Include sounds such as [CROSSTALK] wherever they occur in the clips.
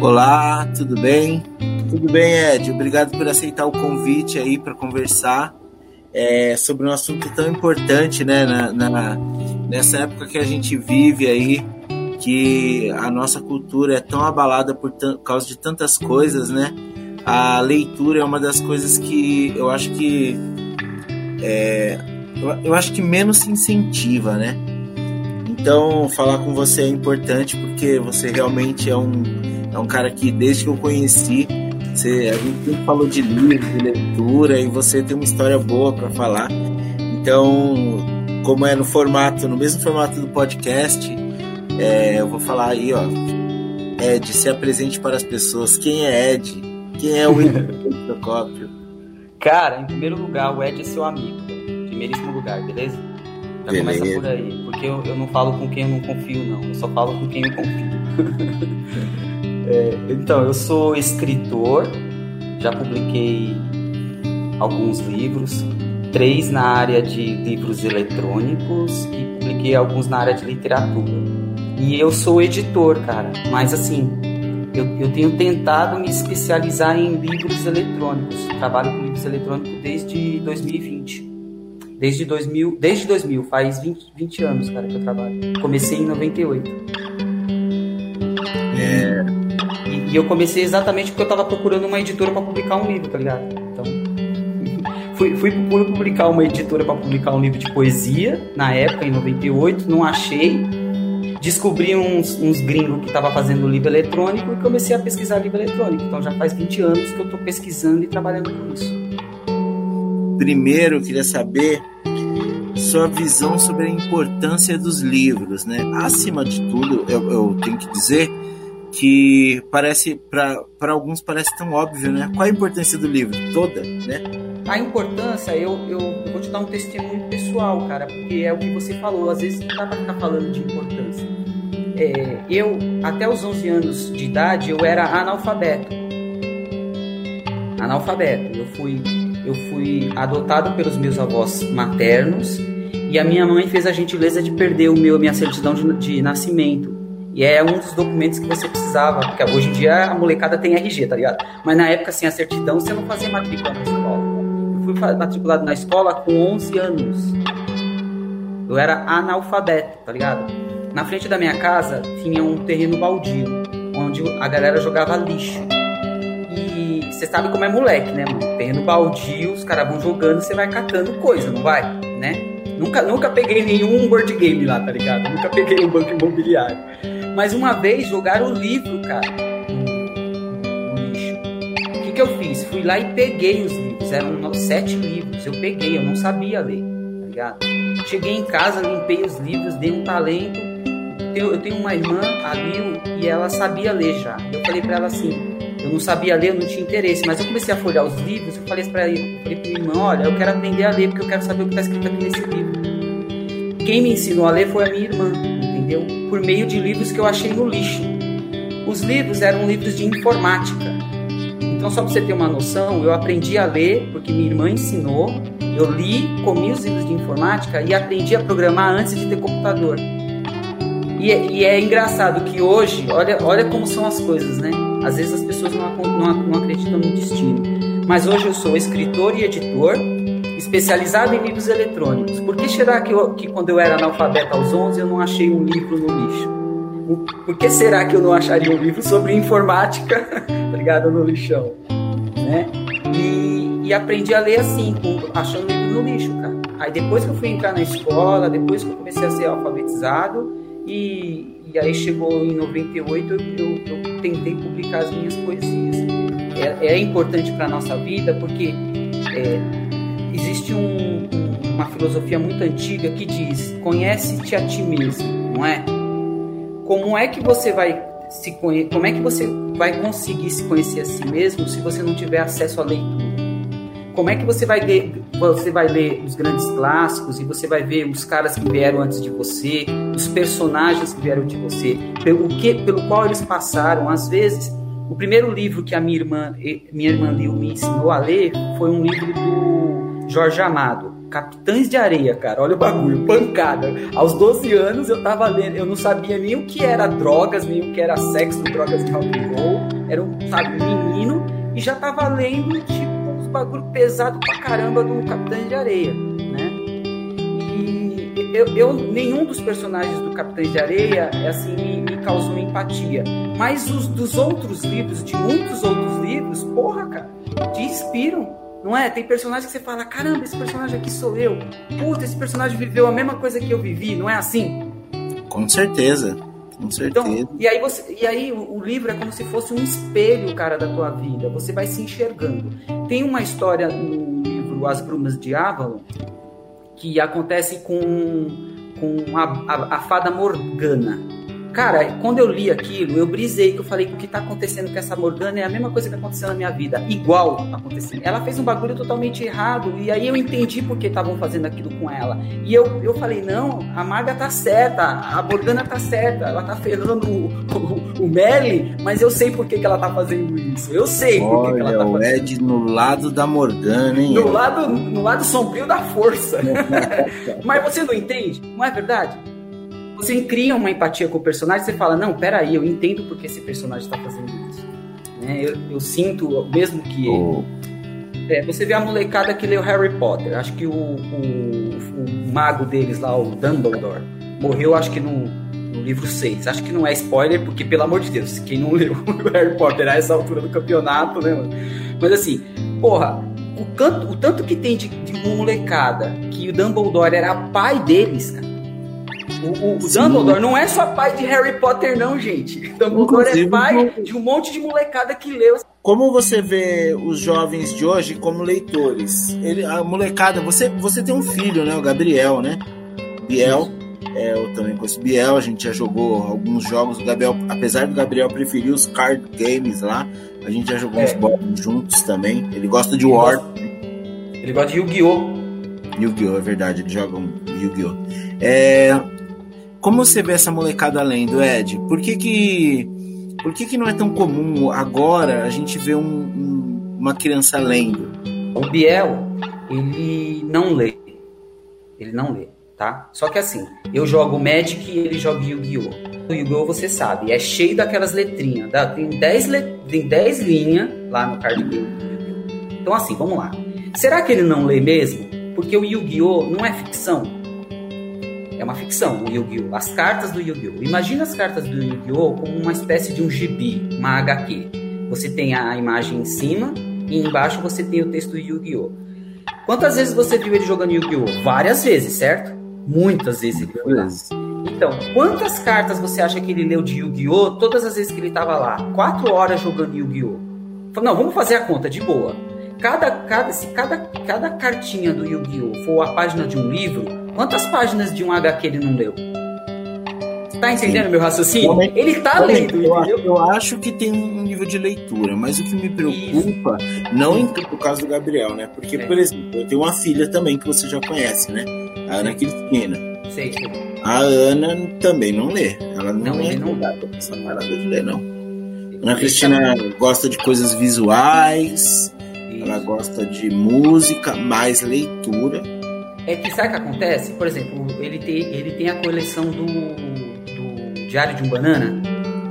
Olá, tudo bem? Tudo bem, Ed? Obrigado por aceitar o convite aí para conversar é, sobre um assunto tão importante, né? Na, na, nessa época que a gente vive aí, que a nossa cultura é tão abalada por causa de tantas coisas, né? A leitura é uma das coisas que eu acho que é, eu acho que menos se incentiva, né? Então, falar com você é importante porque você realmente é um, é um cara que, desde que eu conheci, você, a gente sempre falou de livro, de leitura, e você tem uma história boa para falar. Então, como é no formato, no mesmo formato do podcast, é, eu vou falar aí, ó. Ed, se apresente para as pessoas. Quem é Ed? Quem é o [LAUGHS] Ed Procópio? Cara, em primeiro lugar, o Ed é seu amigo. Primeiríssimo lugar, beleza? Já beleza. começa por aí. Porque eu, eu não falo com quem eu não confio, não. Eu só falo com quem eu confio. [LAUGHS] é, então, eu sou escritor. Já publiquei alguns livros. Três na área de livros eletrônicos e publiquei alguns na área de literatura. E eu sou editor, cara. Mas assim, eu, eu, tenho tentado me especializar em livros eletrônicos. Trabalho com livros eletrônicos desde 2020. Desde 2000, desde 2000, faz 20, 20 anos, cara, que eu trabalho. Comecei em 98. É. E, e eu comecei exatamente porque eu tava procurando uma editora para publicar um livro, tá ligado? Então, [LAUGHS] fui, fui, fui publicar uma editora para publicar um livro de poesia, na época, em 98, não achei. Descobri uns, uns gringos que estavam fazendo livro eletrônico e comecei a pesquisar livro eletrônico. Então já faz 20 anos que eu estou pesquisando e trabalhando com isso. Primeiro, eu queria saber sua visão sobre a importância dos livros, né? Acima de tudo, eu, eu tenho que dizer que parece para alguns parece tão óbvio, né? Qual a importância do livro? Toda, né? A importância, eu, eu, eu vou te dar um testemunho pessoal, cara, porque é o que você falou. Às vezes não dá para ficar falando de importância. É, eu, até os 11 anos de idade, eu era analfabeto. Analfabeto. Eu fui eu fui adotado pelos meus avós maternos e a minha mãe fez a gentileza de perder o meu minha certidão de, de nascimento. E é um dos documentos que você precisava, porque hoje em dia a molecada tem RG, tá ligado? Mas na época, sem a certidão, você não fazia matrícula na escola. Eu fui matriculado na escola com 11 anos. Eu era analfabeto, tá ligado? Na frente da minha casa tinha um terreno baldio, onde a galera jogava lixo. Você sabe como é moleque, né, mano? Terreno baldio, os caras vão jogando, você vai catando coisa, não vai? Né? Nunca, nunca peguei nenhum board game lá, tá ligado? Nunca peguei um banco imobiliário. Mas uma vez jogaram o livro, cara, no lixo. O que, que eu fiz? Fui lá e peguei os livros. Eram sete livros. Eu peguei, eu não sabia ler, tá ligado? Cheguei em casa, limpei os livros, dei um talento. Eu tenho uma irmã, a Lil, e ela sabia ler já. Eu falei pra ela assim: eu não sabia ler, eu não tinha interesse, mas eu comecei a folhear os livros, eu falei para ele, minha irmã, olha, eu quero aprender a ler porque eu quero saber o que está escrito aqui nesse livro. Quem me ensinou a ler foi a minha irmã, entendeu? Por meio de livros que eu achei no lixo. Os livros eram livros de informática. Então, só para você ter uma noção, eu aprendi a ler porque minha irmã ensinou. Eu li, comi os livros de informática e aprendi a programar antes de ter computador. E, é, e é engraçado que hoje, olha, olha como são as coisas, né? Às vezes as pessoas não, não, não acreditam no destino. Mas hoje eu sou escritor e editor, especializado em livros eletrônicos. Por que será que, eu, que quando eu era analfabeto aos 11 eu não achei um livro no lixo? Por que será que eu não acharia um livro sobre informática, [LAUGHS] tá ligado, no lixão? Né? E, e aprendi a ler assim, achando livro no lixo, cara. Aí depois que eu fui entrar na escola, depois que eu comecei a ser alfabetizado, e, e aí chegou em 98, eu, eu, eu tentei publicar as minhas poesias. É, é importante para a nossa vida porque é, existe um, um, uma filosofia muito antiga que diz: conhece-te a ti mesmo, não é? Como é que você vai se conhecer? Como é que você vai conseguir se conhecer a si mesmo se você não tiver acesso à leitura? Como é que você vai ler, você vai ler os grandes clássicos e você vai ver os caras que vieram antes de você, os personagens que vieram de você, pelo que, pelo qual eles passaram. Às vezes, o primeiro livro que a minha irmã, minha irmã Lil me ensinou a ler foi um livro do Jorge Amado. Capitães de Areia, cara. Olha o bagulho, pancada. Aos 12 anos eu tava lendo, eu não sabia nem o que era drogas, nem o que era sexo, drogas de rock and roll. Era um, sabe, menino e já tava lendo, tipo, uns bagulho pesado pra caramba do Capitães de Areia, né? E eu, eu nenhum dos personagens do Capitães de Areia, assim, me, me causou empatia. Mas os dos outros livros, de muitos outros livros, porra, cara, te inspiram não é? Tem personagens que você fala, caramba, esse personagem aqui sou eu. Puta, esse personagem viveu a mesma coisa que eu vivi, não é assim? Com certeza. Com então, certeza. Então, e aí, você, e aí o, o, livro é como se fosse um espelho, cara, da tua vida. Você vai se enxergando. Tem uma história no livro As Brumas de Avalon que acontece com, com a, a, a fada Morgana. Cara, quando eu li aquilo, eu brisei, que eu falei que o que tá acontecendo com essa Morgana é a mesma coisa que aconteceu na minha vida, igual acontecendo. Ela fez um bagulho totalmente errado, e aí eu entendi por que estavam fazendo aquilo com ela. E eu, eu falei, não, a Marga tá certa, a Morgana tá certa, ela tá ferrando o, o, o Merlin, mas eu sei por que, que ela tá fazendo isso. Eu sei Olha, por que, que ela tá fazendo o Ed no lado da Morgana, hein? No lado, no lado sombrio da força. [LAUGHS] mas você não entende? Não é verdade? Você cria uma empatia com o personagem, você fala, não, peraí, eu entendo porque esse personagem está fazendo isso. Né? Eu, eu, sinto, mesmo que oh. é, você vê a molecada que leu Harry Potter, acho que o, o, o, mago deles lá, o Dumbledore, morreu acho que no, no livro 6. Acho que não é spoiler, porque, pelo amor de Deus, quem não [LAUGHS] leu o Harry Potter a essa altura do campeonato, né, mano? Mas assim, porra, o, canto, o tanto que tem de, de molecada que o Dumbledore era pai deles, cara o, o Dumbledore não é só pai de Harry Potter, não, gente. Dumbledore é Inclusive, é pai de um monte de molecada que leu. Como você vê os jovens de hoje como leitores? Ele, a molecada, você, você tem um filho, né? O Gabriel, né? Biel. É, eu também conheço Biel, a gente já jogou alguns jogos. O Gabriel, apesar do Gabriel preferir os card games lá, a gente já jogou é. uns board juntos também. Ele gosta de ele War. Gosta, ele gosta de Yu-Gi-Oh! Yu-Gi-Oh! é verdade, ele joga um Yu-Gi-Oh! É, como você vê essa molecada lendo, Ed? Por que que, por que, que não é tão comum agora a gente ver um, um, uma criança lendo? O Biel, ele não lê. Ele não lê, tá? Só que assim, eu jogo Magic e ele joga Yu-Gi-Oh! O Yu-Gi-Oh! você sabe, é cheio daquelas letrinhas. Tá? Tem 10 tem 10 linhas lá no card game! Então assim, vamos lá. Será que ele não lê mesmo? Porque o Yu-Gi-Oh! não é ficção é uma ficção, o Yu-Gi-Oh! As cartas do Yu-Gi-Oh! Imagina as cartas do Yu-Gi-Oh! como uma espécie de um gibi, uma HQ. Você tem a imagem em cima e embaixo você tem o texto do Yu-Gi-Oh! Quantas vezes você viu ele jogando Yu-Gi-Oh! Várias vezes, certo? Muitas vezes ele foi lá. Então, quantas cartas você acha que ele leu de Yu-Gi-Oh! todas as vezes que ele estava lá? Quatro horas jogando Yu-Gi-Oh! Não, vamos fazer a conta, de boa. Cada, cada, se cada, cada cartinha do Yu-Gi-Oh! for a página de um livro, Quantas páginas de um HQ ele não leu? Tá entendendo Sim. meu raciocínio? Realmente, ele tá lendo, eu, eu, acho que tem um nível de leitura, mas o que me preocupa, Isso. não em, por causa do Gabriel, né? Porque, é. por exemplo, eu tenho uma filha também que você já conhece, né? A Ana Cristina. Sei. A Ana também não lê. Ela não, não lê não dá essa parada de ler, não. Ana Cristina gosta de coisas visuais, Isso. ela gosta de música, mais leitura é que sabe o que acontece? Por exemplo, ele tem, ele tem a coleção do, do Diário de um Banana.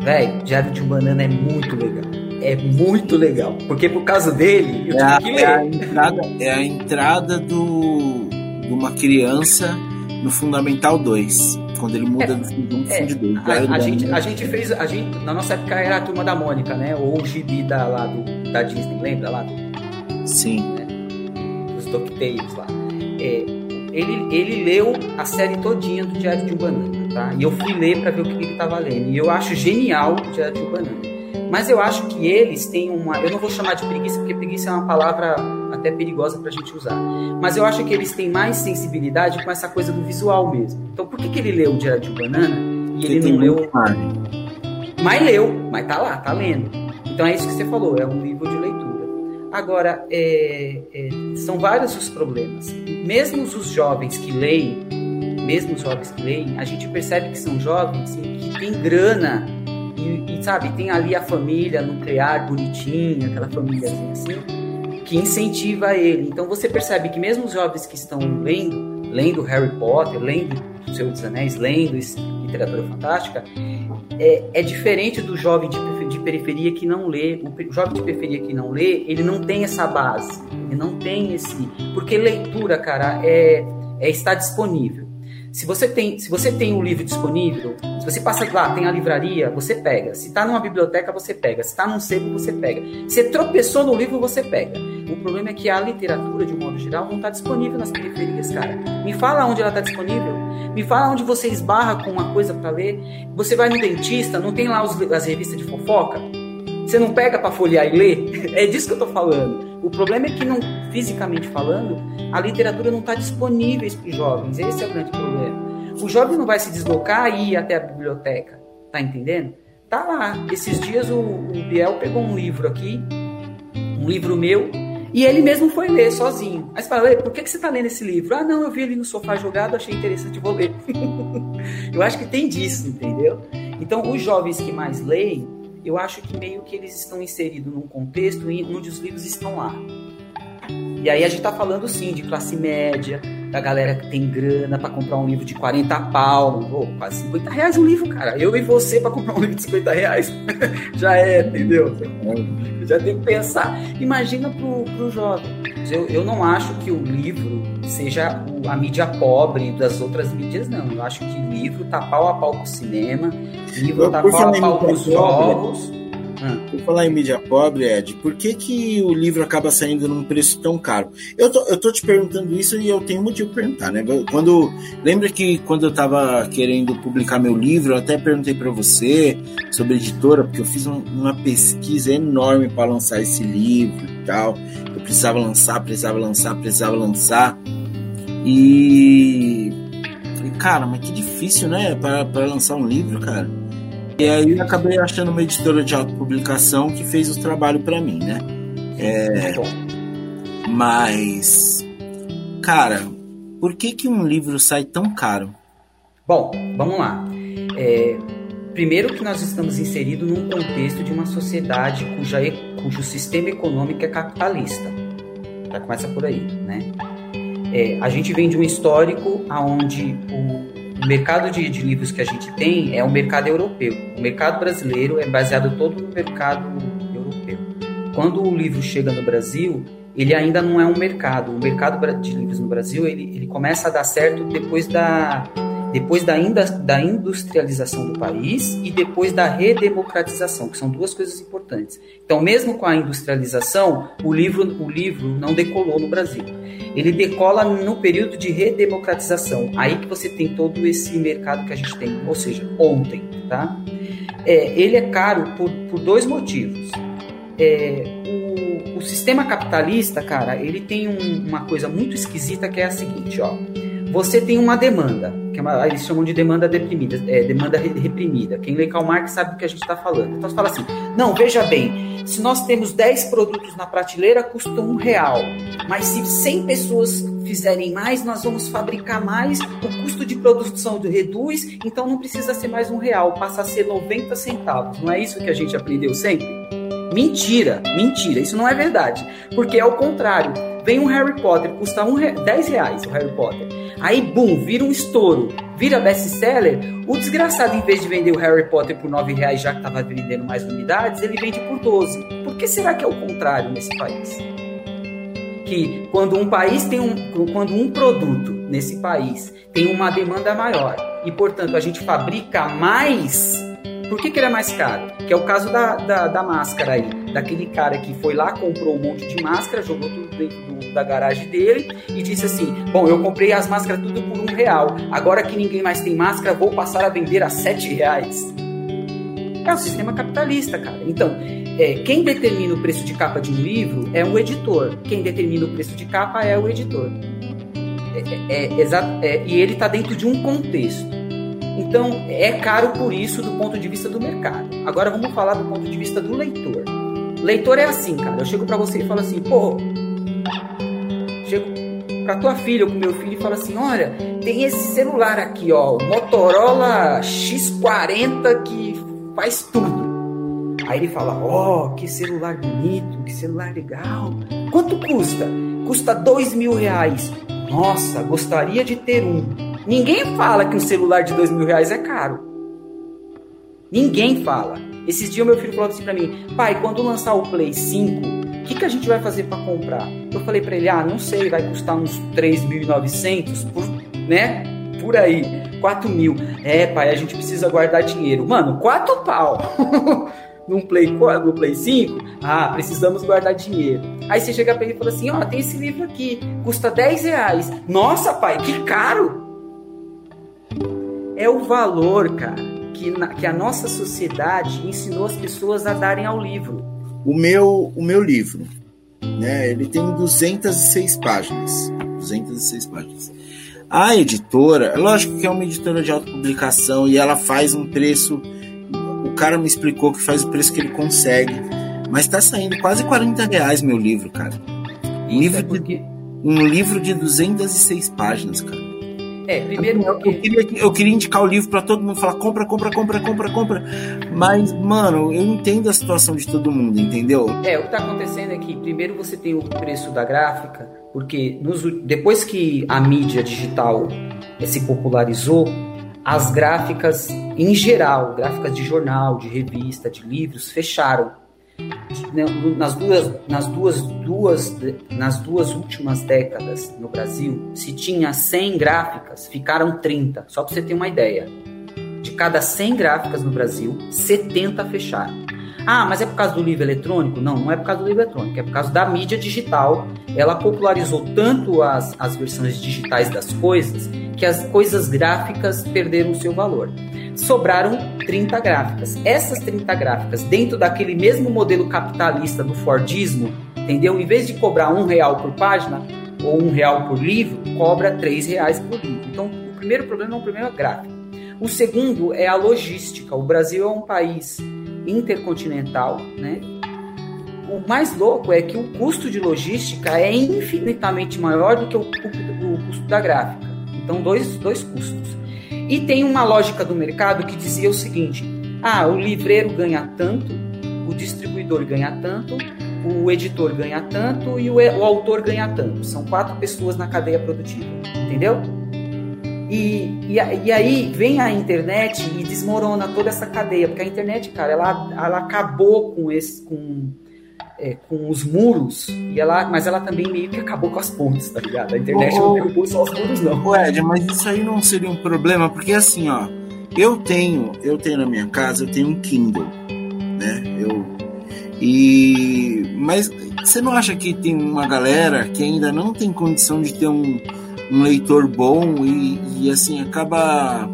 Velho, Diário de um Banana é muito legal. É muito legal. Porque por causa dele, eu é tive a, que ler. É a entrada, é a entrada do, de uma criança no Fundamental 2 quando ele muda é, do um é, de dois. A, a, gente, a gente fez, a gente, na nossa época era a turma da Mônica, né? Ou o gibi da, lá do, da Disney, lembra lá? Do, Sim. Né? Os DuckTales lá. É, ele, ele leu a série todinha do Diário de um Banana, tá? E eu fui ler para ver o que ele estava lendo. E eu acho genial o Diário de um Banana. Mas eu acho que eles têm uma. Eu não vou chamar de preguiça, porque preguiça é uma palavra até perigosa para a gente usar. Mas eu acho que eles têm mais sensibilidade com essa coisa do visual mesmo. Então por que, que ele leu o Diário de um Banana e ele não leu. Mas leu, mas tá lá, tá lendo. Então é isso que você falou, é um livro de leitura. Agora, é, é, são vários os problemas. Mesmo os jovens que leem, mesmo os jovens que leem, a gente percebe que são jovens que têm grana e, e, sabe, tem ali a família nuclear bonitinha, aquela família assim, que incentiva ele. Então você percebe que mesmo os jovens que estão lendo, lendo Harry Potter, lendo O Senhor dos Anéis, lendo literatura fantástica, é, é diferente do jovem de, de, periferia que não lê. O jovem de periferia que não lê, ele não tem essa base, ele não tem esse. Porque leitura, cara, é, é estar disponível. Se você tem, se você tem um livro disponível, se você passa lá, tem a livraria, você pega. Se está numa biblioteca, você pega. Se está num sebo, você pega. Se tropeçou no livro, você pega. O problema é que a literatura, de um modo geral, não está disponível nas periferias, cara. Me fala onde ela está disponível. Me fala onde você esbarra com uma coisa para ler. Você vai no dentista, não tem lá os, as revistas de fofoca? Você não pega para folhear e ler? [LAUGHS] É disso que eu tô falando. O problema é que, não, fisicamente falando, a literatura não está disponível para os jovens. Esse é o grande problema. O jovem não vai se deslocar e ir até a biblioteca. Tá entendendo? Tá lá. Esses dias o, o Biel pegou um livro aqui, um livro meu, e ele mesmo foi ler sozinho. Aí você fala, por que, que você está lendo esse livro? Ah, não, eu vi ele no sofá jogado, achei interessante, vou ler. [LAUGHS] eu acho que tem disso, entendeu? Então, os jovens que mais leem, eu acho que meio que eles estão inseridos num contexto onde os livros estão lá. E aí a gente tá falando sim de classe média, da galera que tem grana para comprar um livro de 40 pau, oh, quase 50 reais um livro, cara. Eu e você para comprar um [LAUGHS] livro de 50 reais [LAUGHS] já é, entendeu? Já tem que pensar. Imagina pro, pro jovem. Eu, eu não acho que o livro seja a mídia pobre das outras mídias, não. Eu acho que o livro tá pau a pau com o cinema, livro tá pau a pau com os jogos. Hum. Por falar em mídia pobre, Ed, por que, que o livro acaba saindo num preço tão caro? Eu tô, eu tô te perguntando isso e eu tenho motivo para perguntar, né? Quando, lembra que quando eu estava querendo publicar meu livro, eu até perguntei para você sobre editora, porque eu fiz um, uma pesquisa enorme para lançar esse livro e tal. Eu precisava lançar, precisava lançar, precisava lançar. E. Cara, mas que difícil, né? Para lançar um livro, cara. E aí eu acabei achando uma editora de autopublicação que fez o trabalho para mim, né? É, mas, cara, por que, que um livro sai tão caro? Bom, vamos lá. É, primeiro que nós estamos inseridos num contexto de uma sociedade cuja, cujo sistema econômico é capitalista. Já começa por aí, né? É, a gente vem de um histórico onde o o mercado de, de, livros que a gente tem é o mercado europeu. O mercado brasileiro é baseado todo no mercado europeu. Quando o livro chega no Brasil, ele ainda não é um mercado. O mercado de livros no Brasil ele, ele começa a dar certo depois da depois da, da industrialização do país e depois da redemocratização, que são duas coisas importantes. Então, mesmo com a industrialização, o livro, o livro não decolou no Brasil. Ele decola no período de redemocratização. Aí que você tem todo esse mercado que a gente tem, ou seja, ontem, tá? É, ele é caro por, por dois motivos. É, o, o, sistema capitalista, cara, ele tem um, uma coisa muito esquisita que é a seguinte, ó você tem uma demanda, que é uma, eles chamam de demanda deprimida, é, demanda reprimida. Quem lê Karl Marx sabe do que a gente está falando. Então você fala assim: não, veja bem, se nós temos 10 produtos na prateleira, custa um real. Mas se 100 pessoas fizerem mais, nós vamos fabricar mais, o custo de produção reduz, então não precisa ser mais um real, passa a ser 90 centavos. Não é isso que a gente aprendeu sempre? Mentira, mentira, isso não é verdade. Porque é o contrário. Vem um Harry Potter, custa um re... 10 reais o Harry Potter. Aí, boom, vira um estouro, vira best-seller. O desgraçado, em vez de vender o Harry Potter por 9 reais, já que estava vendendo mais unidades, ele vende por 12. Por que será que é o contrário nesse país? Que quando um país tem um, quando um produto nesse país tem uma demanda maior e, portanto, a gente fabrica mais por que, que ele é mais caro? Que é o caso da, da, da, máscara aí. Daquele cara que foi lá, comprou um monte de máscara, jogou tudo dentro do, da garagem dele e disse assim: Bom, eu comprei as máscaras tudo por um real. Agora que ninguém mais tem máscara, vou passar a vender a sete reais. É o sistema capitalista, cara. Então, é, quem determina o preço de capa de um livro é o editor. Quem determina o preço de capa é o editor. É, é, é, é e ele está dentro de um contexto. Então, é caro por isso do ponto de vista do mercado. Agora vamos falar do ponto de vista do leitor. Leitor é assim, cara. Eu chego para você e falo assim, pô, chego para tua filha ou pro meu filho e falo assim, olha, tem esse celular aqui, ó, Motorola X40 que faz tudo. Aí ele fala: Ó, oh, que celular bonito, que celular legal. Quanto custa? Custa dois mil reais. Nossa, gostaria de ter um. Ninguém fala que um celular de dois mil reais é caro. Ninguém fala. Esses dias meu filho falou assim pra mim: Pai, quando lançar o Play 5, o que, que a gente vai fazer para comprar? Eu falei para ele: Ah, não sei, vai custar uns 3.900 por, né? Por aí, 4 mil. É, pai, a gente precisa guardar dinheiro. Mano, 4 pau. [LAUGHS] num Play, no Play 5, ah, precisamos guardar dinheiro. Aí você chega para ele e fala assim: Ó, oh, tem esse livro aqui, custa 10 reais. Nossa, pai, que caro! É o valor, cara, que, na, que a nossa sociedade ensinou as pessoas a darem ao livro. O meu, o meu livro, né, ele tem 206 páginas. 206 páginas. A editora, lógico que é uma editora de autopublicação e ela faz um preço cara me explicou que faz o preço que ele consegue. Mas tá saindo quase 40 reais meu livro, cara. Um livro, é de, um livro de 206 páginas, cara. É, primeiro eu, eu, queria, eu queria indicar o livro para todo mundo falar compra, compra, compra, compra, compra. Mas, mano, eu entendo a situação de todo mundo, entendeu? É, o que tá acontecendo é que primeiro você tem o preço da gráfica, porque nos, depois que a mídia digital se popularizou, as gráficas em geral, gráficas de jornal, de revista, de livros, fecharam. Nas duas, nas duas, duas, nas duas últimas décadas no Brasil, se tinha 100 gráficas, ficaram 30. Só para você ter uma ideia. De cada 100 gráficas no Brasil, 70 fecharam. Ah, mas é por causa do livro eletrônico? Não, não é por causa do livro eletrônico, é por causa da mídia digital. Ela popularizou tanto as, as versões digitais das coisas que as coisas gráficas perderam seu valor. Sobraram 30 gráficas. Essas 30 gráficas, dentro daquele mesmo modelo capitalista do Fordismo, entendeu? Em vez de cobrar um real por página ou um real por livro, cobra três reais por livro. Então, o primeiro problema é um problema gráfico. O segundo é a logística. O Brasil é um país intercontinental, né? O mais louco é que o custo de logística é infinitamente maior do que o, o custo da gráfica. Então, dois, dois custos. E tem uma lógica do mercado que dizia o seguinte: ah, o livreiro ganha tanto, o distribuidor ganha tanto, o editor ganha tanto e o, o autor ganha tanto. São quatro pessoas na cadeia produtiva, entendeu? E, e, e, aí vem a internet e desmorona toda essa cadeia, porque a internet, cara, ela, ela acabou com esse, com, é, com os muros, e ela, mas ela também meio que acabou com as pontes, tá ligado? A internet oh, não derrubou só os muros, não. Ed, mas isso aí não seria um problema, porque assim, ó, eu tenho, eu tenho na minha casa, eu tenho um Kindle, né? Eu e mas você não acha que tem uma galera que ainda não tem condição de ter um um leitor bom e, e assim acaba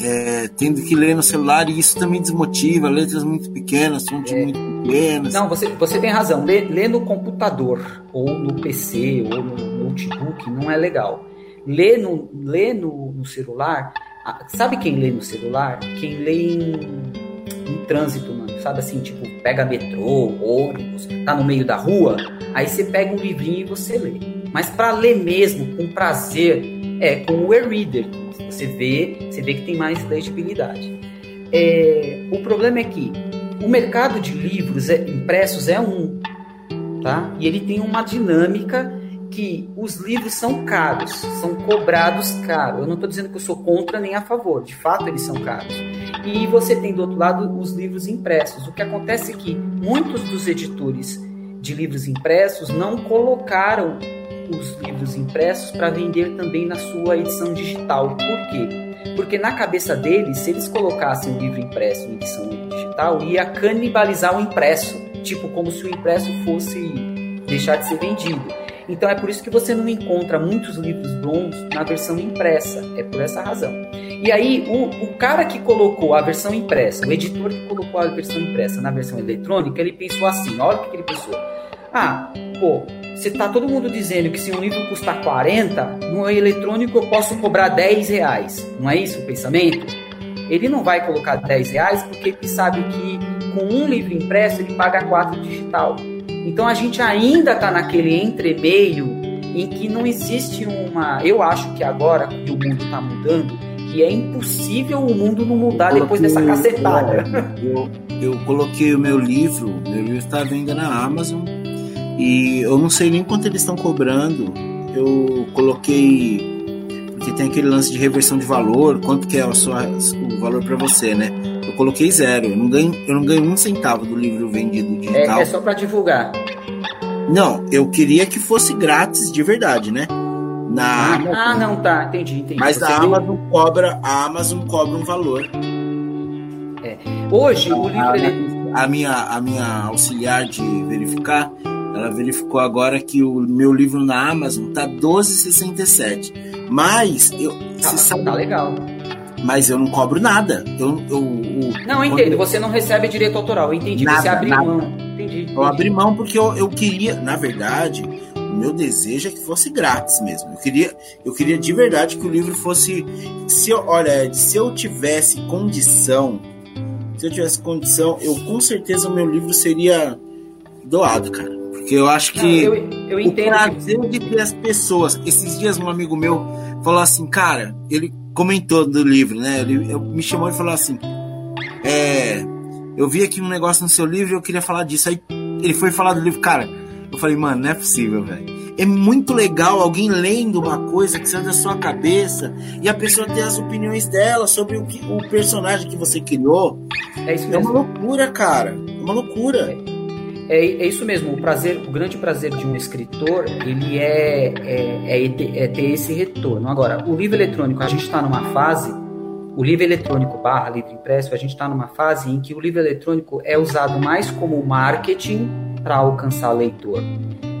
é, tendo que ler no celular e isso também desmotiva, letras muito pequenas, fontes é. muito pequenas. Não, você, você tem razão. Ler, ler no computador, ou no PC, ou no notebook, não é legal. Ler no, ler no, no celular, sabe quem lê no celular? Quem lê em, em trânsito, mano. Sabe assim, tipo, pega metrô, ônibus, tá no meio da rua, aí você pega um livrinho e você lê. Mas para ler mesmo, com prazer, é com o e-reader. Você vê, você vê que tem mais legibilidade. É, o problema é que o mercado de livros é, impressos é um, tá? E ele tem uma dinâmica que os livros são caros, são cobrados caros. Eu não estou dizendo que eu sou contra nem a favor, de fato eles são caros. E você tem do outro lado os livros impressos. O que acontece é que muitos dos editores de livros impressos não colocaram os livros impressos para vender também na sua edição digital. Por quê? Porque na cabeça deles, se eles colocassem o livro impresso em edição digital, ia canibalizar o impresso, tipo como se o impresso fosse deixar de ser vendido. Então é por isso que você não encontra muitos livros bons na versão impressa, é por essa razão. E aí, o, o cara que colocou a versão impressa, o editor que colocou a versão impressa na versão eletrônica, ele pensou assim: olha o que ele pensou. Ah, pô, se tá todo mundo dizendo que se um livro custar 40, no eletrônico eu posso cobrar 10 reais. Não é isso o pensamento? Ele não vai colocar 10 reais porque ele sabe que com um livro impresso ele paga 4 digital. Então a gente ainda está naquele entremeio em que não existe uma. Eu acho que agora que o mundo está mudando, que é impossível o mundo não mudar depois dessa cacetada. Eu, eu coloquei o meu livro, meu livro está vendo na Amazon e eu não sei nem quanto eles estão cobrando. Eu coloquei porque tem aquele lance de reversão de valor, quanto que é o, sua, o valor para você, né? Eu coloquei zero, eu não ganho, eu não ganho um centavo do livro vendido digital. É, é só para divulgar. Não, eu queria que fosse grátis de verdade, né? Na ah, ah não, tá, entendi, entendi. Mas a Amazon cobra, a Amazon cobra um valor. É. Hoje o livro a, ele... a minha a minha auxiliar de verificar, ela verificou agora que o meu livro na Amazon tá 12,67. Mas eu tá, sabe, tá legal. Mas eu não cobro nada. Eu, eu, eu não, entendo. Você não recebe direito autoral. Eu entendi. Nada, você abre mão. Entendi, entendi. Eu abri mão porque eu, eu queria, na verdade, o meu desejo é que fosse grátis mesmo. Eu queria, eu queria de verdade que o livro fosse. Se eu, olha, se eu tivesse condição, se eu tivesse condição, eu com certeza o meu livro seria doado, cara. Porque eu acho que. Eu, eu entendo. O prazer de ter as pessoas. Esses dias um amigo meu falou assim, cara, ele comentou do livro, né? Ele me chamou e falou assim: É. Eu vi aqui um negócio no seu livro e eu queria falar disso. Aí ele foi falar do livro, cara eu falei, mano, não é possível, velho. É muito legal alguém lendo uma coisa que sai da sua cabeça e a pessoa ter as opiniões dela sobre o, que, o personagem que você criou. É isso mesmo. É uma loucura, cara. É uma loucura. É, é, isso mesmo, o prazer, o grande prazer de um escritor, ele é, é, é, é ter esse retorno. Agora, o livro eletrônico, a gente está numa fase, o livro eletrônico barra livro impresso, a gente está numa fase em que o livro eletrônico é usado mais como marketing para alcançar leitor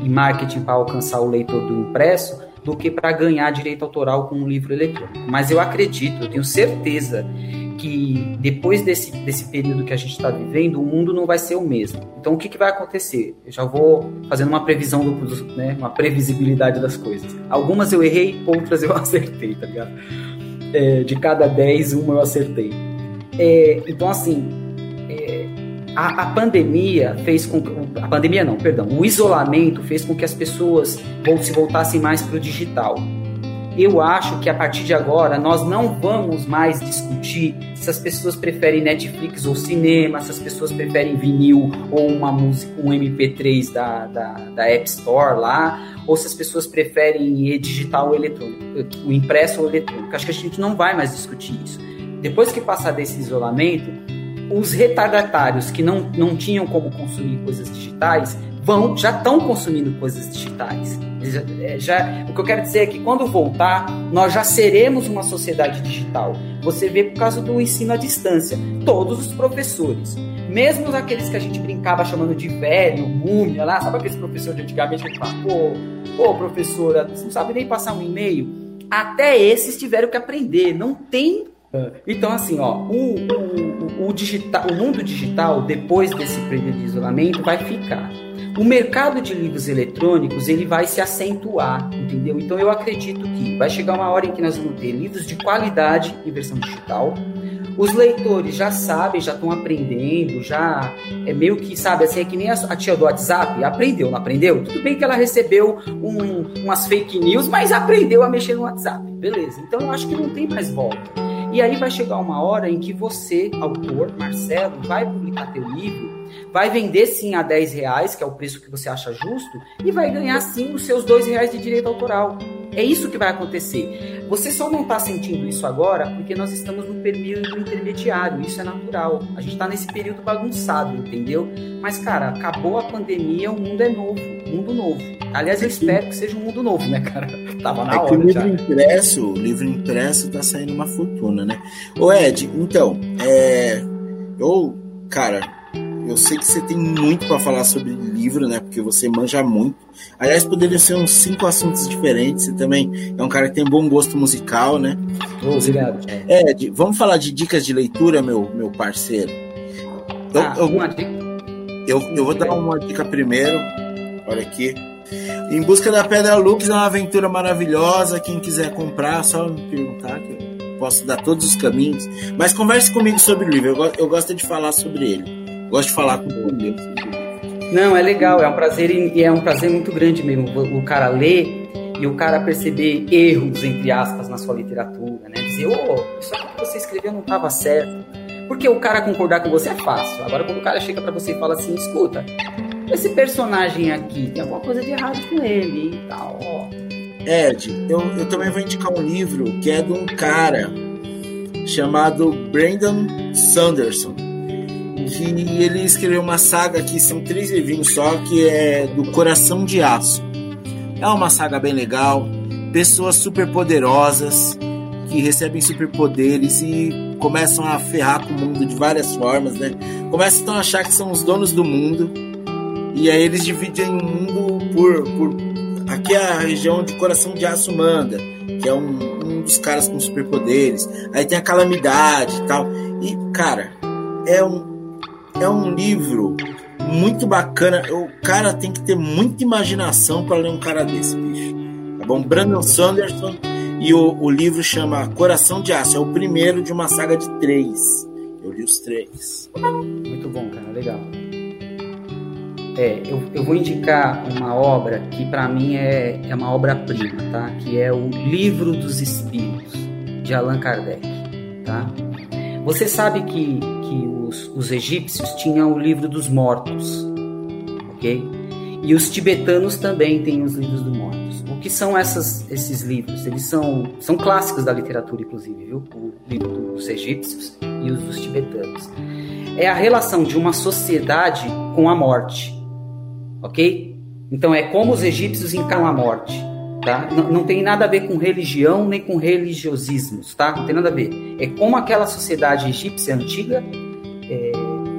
e marketing para alcançar o leitor do impresso do que para ganhar direito autoral com um livro eletrônico. Mas eu acredito, eu tenho certeza que depois desse, desse período que a gente está vivendo, o mundo não vai ser o mesmo. Então, o que, que vai acontecer? Eu já vou fazendo uma previsão, do, né, uma previsibilidade das coisas. Algumas eu errei, outras eu [LAUGHS] acertei, tá ligado? É, de cada 10, uma eu acertei. É, então, assim, a, a, pandemia fez com a pandemia não, perdão, o isolamento fez com que as pessoas se voltassem mais para o digital. Eu acho que a partir de agora nós não vamos mais discutir se as pessoas preferem Netflix ou cinema, se as pessoas preferem vinil ou uma música, um MP3 da, da, da App Store lá, ou se as pessoas preferem digital ou eletrônico, o impresso ou eletrônico. Acho que a gente não vai mais discutir isso. Depois que passar desse isolamento, os retardatários que não, não tinham como consumir coisas digitais vão já estão consumindo coisas digitais. Já, é, já, o que eu quero dizer é que quando voltar, nós já seremos uma sociedade digital. Você vê por causa do ensino à distância. Todos os professores, mesmo aqueles que a gente brincava chamando de velho, múmia lá, sabe aqueles professores de antigamente que falavam, pô, pô, professora, você não sabe nem passar um e-mail? Até esses tiveram que aprender. Não tem então, assim, ó, o, o, o, digital, o mundo digital, depois desse período de isolamento, vai ficar. O mercado de livros eletrônicos ele vai se acentuar, entendeu? Então eu acredito que vai chegar uma hora em que nós vamos ter livros de qualidade em versão digital. Os leitores já sabem, já estão aprendendo, já é meio que, sabe, assim, é que nem a, a tia do WhatsApp, aprendeu, não aprendeu? Tudo bem que ela recebeu um, umas fake news, mas aprendeu a mexer no WhatsApp, beleza. Então eu acho que não tem mais volta. E aí vai chegar uma hora em que você, autor, Marcelo, vai publicar teu livro, vai vender sim a 10 reais, que é o preço que você acha justo, e vai ganhar sim os seus 2 reais de direito autoral. É isso que vai acontecer. Você só não está sentindo isso agora porque nós estamos no período intermediário, isso é natural. A gente está nesse período bagunçado, entendeu? Mas, cara, acabou a pandemia, o mundo é novo, mundo novo. Aliás, eu espero que seja um mundo novo, né, cara? [LAUGHS] Tava na é hora. Que o livro já. impresso, o livro impresso tá saindo uma fortuna, né? Ô, Ed, então, é. Eu, cara, eu sei que você tem muito para falar sobre livro, né? Porque você manja muito. Aliás, poderiam ser uns cinco assuntos diferentes. Você também é um cara que tem bom gosto musical, né? Obrigado. É, de, vamos falar de dicas de leitura, meu, meu parceiro. Eu, ah, eu, uma dica. Eu, eu vou dar uma dica primeiro. Olha aqui. Em Busca da Pedra Lux é uma aventura maravilhosa. Quem quiser comprar, só me perguntar que eu posso dar todos os caminhos. Mas converse comigo sobre o livro. Eu, eu gosto de falar sobre ele. Gosto de falar com Deus. Não, é legal, é um prazer e é um prazer muito grande mesmo. O cara lê e o cara perceber erros, entre aspas, na sua literatura, né? Dizer, ô, oh, isso aqui que você escreveu não estava certo. Porque o cara concordar com você é fácil. Agora, quando o cara chega para você e fala assim, escuta, esse personagem aqui tem alguma coisa de errado com ele e tal, ó. Ed, eu, eu também vou indicar um livro que é de um cara chamado Brandon Sanderson. Que ele escreveu uma saga que são três livrinhos só, que é do Coração de Aço. É uma saga bem legal, pessoas super poderosas que recebem superpoderes e começam a ferrar com o mundo de várias formas, né? Começam a achar que são os donos do mundo e aí eles dividem o mundo por, por aqui é a região de Coração de Aço manda, que é um, um dos caras com superpoderes. Aí tem a calamidade e tal. E cara, é um é um livro muito bacana. O cara tem que ter muita imaginação para ler um cara desse, bicho. Tá bom? Brandon Sanderson e o, o livro chama Coração de Aço. É o primeiro de uma saga de três. Eu li os três. Muito bom, cara. Legal. É, eu, eu vou indicar uma obra que para mim é, é uma obra-prima, tá? Que é o Livro dos Espíritos, de Allan Kardec, tá? Você sabe que, que os, os egípcios tinham o livro dos mortos, ok? E os tibetanos também têm os livros dos mortos. O que são essas, esses livros? Eles são, são clássicos da literatura, inclusive, viu? O livro dos egípcios e os dos tibetanos. É a relação de uma sociedade com a morte, ok? Então é como os egípcios encaram a morte. Tá? Não, não, tem nada a ver com religião nem com religiosismos, tá? Não tem nada a ver. É como aquela sociedade egípcia antiga é,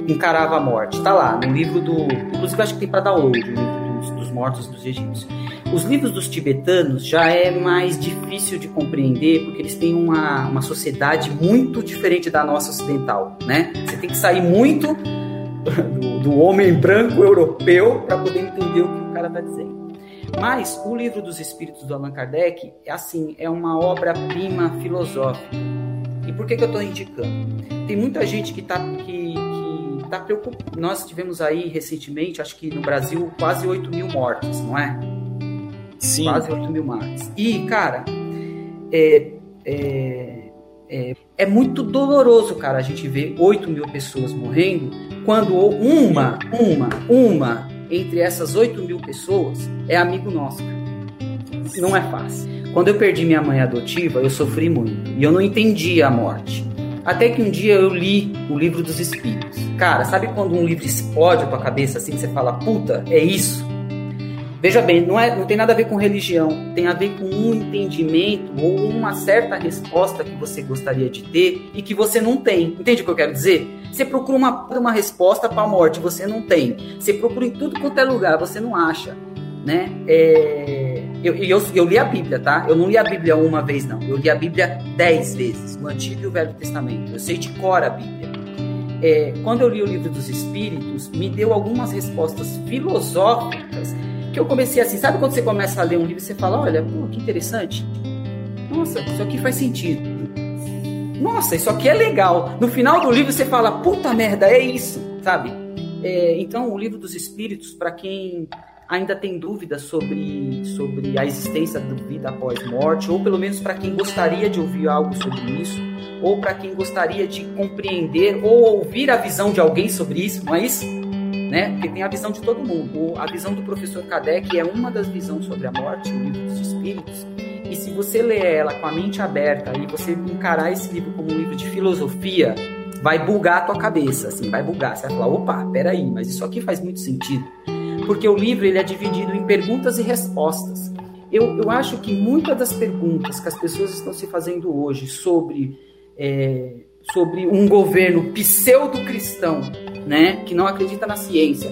encarava a morte. Tá lá no livro do, inclusive acho que tem para download, o livro dos, dos mortos dos egípcios. Os livros dos tibetanos já é mais difícil de compreender porque eles têm uma, uma sociedade muito diferente da nossa ocidental, né? Você tem que sair muito [LAUGHS] do, do homem branco europeu para poder entender o que o cara está dizendo. Mas o livro dos Espíritos do Allan Kardec é assim, é uma obra-prima filosófica. E por que, que eu estou indicando? Tem muita gente que está que, que tá preocupada. Nós tivemos aí recentemente, acho que no Brasil, quase 8 mil mortes, não é? Sim. Quase 8 mil mortes. E, cara, é, é, é, é muito doloroso, cara, a gente ver 8 mil pessoas morrendo quando uma, uma, uma entre essas 8 mil pessoas é amigo nosso. Não é fácil. Quando eu perdi minha mãe adotiva, eu sofri muito. E eu não entendia a morte. Até que um dia eu li o livro dos Espíritos. Cara, sabe quando um livro explode a tua cabeça assim, que você fala, puta, é isso? Veja bem, não, é, não tem nada a ver com religião, tem a ver com um entendimento ou uma certa resposta que você gostaria de ter e que você não tem. Entende o que eu quero dizer? Você procura uma, uma resposta para a morte, você não tem. Você procura em tudo quanto é lugar, você não acha. Né? É... Eu, eu, eu, li a Bíblia, tá? Eu não li a Bíblia uma vez, não. Eu li a Bíblia dez vezes, o Antigo e o Velho Testamento. Eu sei de cor a Bíblia. É, quando eu li o livro dos Espíritos, me deu algumas respostas filosóficas que eu comecei assim. Sabe quando você começa a ler um livro e você fala: Olha, pô, que interessante. Nossa, isso aqui faz sentido nossa, isso aqui é legal. No final do livro você fala, puta merda, é isso, sabe? É, então, o livro dos Espíritos, para quem ainda tem dúvidas sobre, sobre a existência da vida após morte, ou pelo menos para quem gostaria de ouvir algo sobre isso, ou para quem gostaria de compreender ou ouvir a visão de alguém sobre isso, não é isso? Né? Porque tem a visão de todo mundo. A visão do professor Kardec é uma das visões sobre a morte, o livro dos Espíritos. E se você ler ela com a mente aberta e você encarar esse livro como um livro de filosofia, vai bugar a tua cabeça, assim, vai bugar. Você vai falar, opa, peraí, mas isso aqui faz muito sentido. Porque o livro ele é dividido em perguntas e respostas. Eu, eu acho que muitas das perguntas que as pessoas estão se fazendo hoje sobre, é, sobre um governo pseudo-cristão, né, que não acredita na ciência,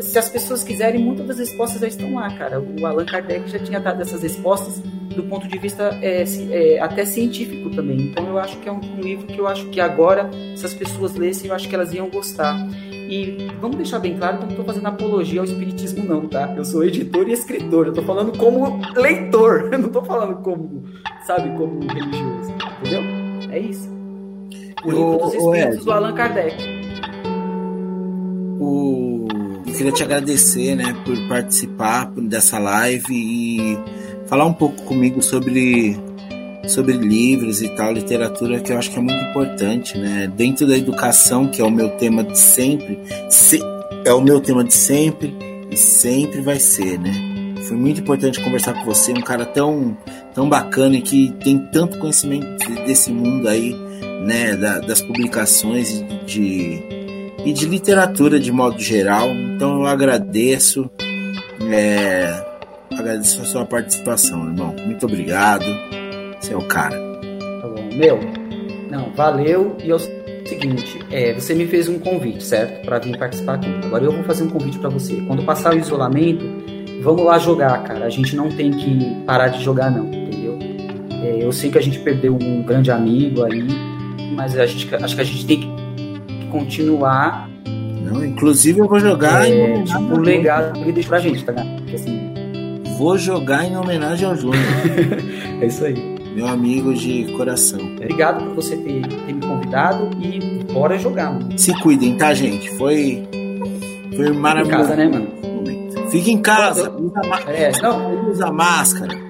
se as pessoas quiserem, muitas das respostas já estão lá, cara. O Allan Kardec já tinha dado essas respostas do ponto de vista é, é, até científico também. Então eu acho que é um, um, livro que eu acho que agora, se as pessoas lessem, eu acho que elas iam gostar. E vamos deixar bem claro que eu não estou fazendo apologia ao espiritismo, não, tá? Eu sou editor e escritor. Eu estou falando como leitor. [LAUGHS] Eu não estou falando como, sabe, como religioso. Entendeu? É isso. O livro dos Espíritos do Allan Kardec. O... Eu queria te agradecer, né, por participar dessa live e falar um pouco comigo sobre sobre livros e tal, literatura, que eu acho que é muito importante, né? Dentro da educação, que é o meu tema de sempre, se, é o meu tema de sempre e sempre vai ser, né? Foi muito importante conversar com você, um cara tão, tão bacana e que tem tanto conhecimento desse mundo aí, né? Da, das publicações de, e de literatura de modo geral. Então eu agradeço. É, agradeço a sua participação, irmão. Muito obrigado. Você é o cara. Tá bom. Meu, não, valeu. E é o seguinte, é, você me fez um convite, certo? Para vir participar aqui. Agora eu vou fazer um convite para você. Quando passar o isolamento, vamos lá jogar, cara. A gente não tem que parar de jogar, não, entendeu? É, eu sei que a gente perdeu um grande amigo aí, mas a gente, acho que a gente tem que continuar. Não, inclusive eu vou jogar é, em tipo, o legado que deixou pra gente, tá ligado? Porque, assim, vou jogar em homenagem ao Júnior. [LAUGHS] é isso aí meu amigo de coração. Obrigado por você ter, ter me convidado e bora jogar, mano. Se cuidem, tá, gente? Foi, foi maravilhoso. Fique em casa, né, mano? Fique em casa, usa, é, não. usa máscara.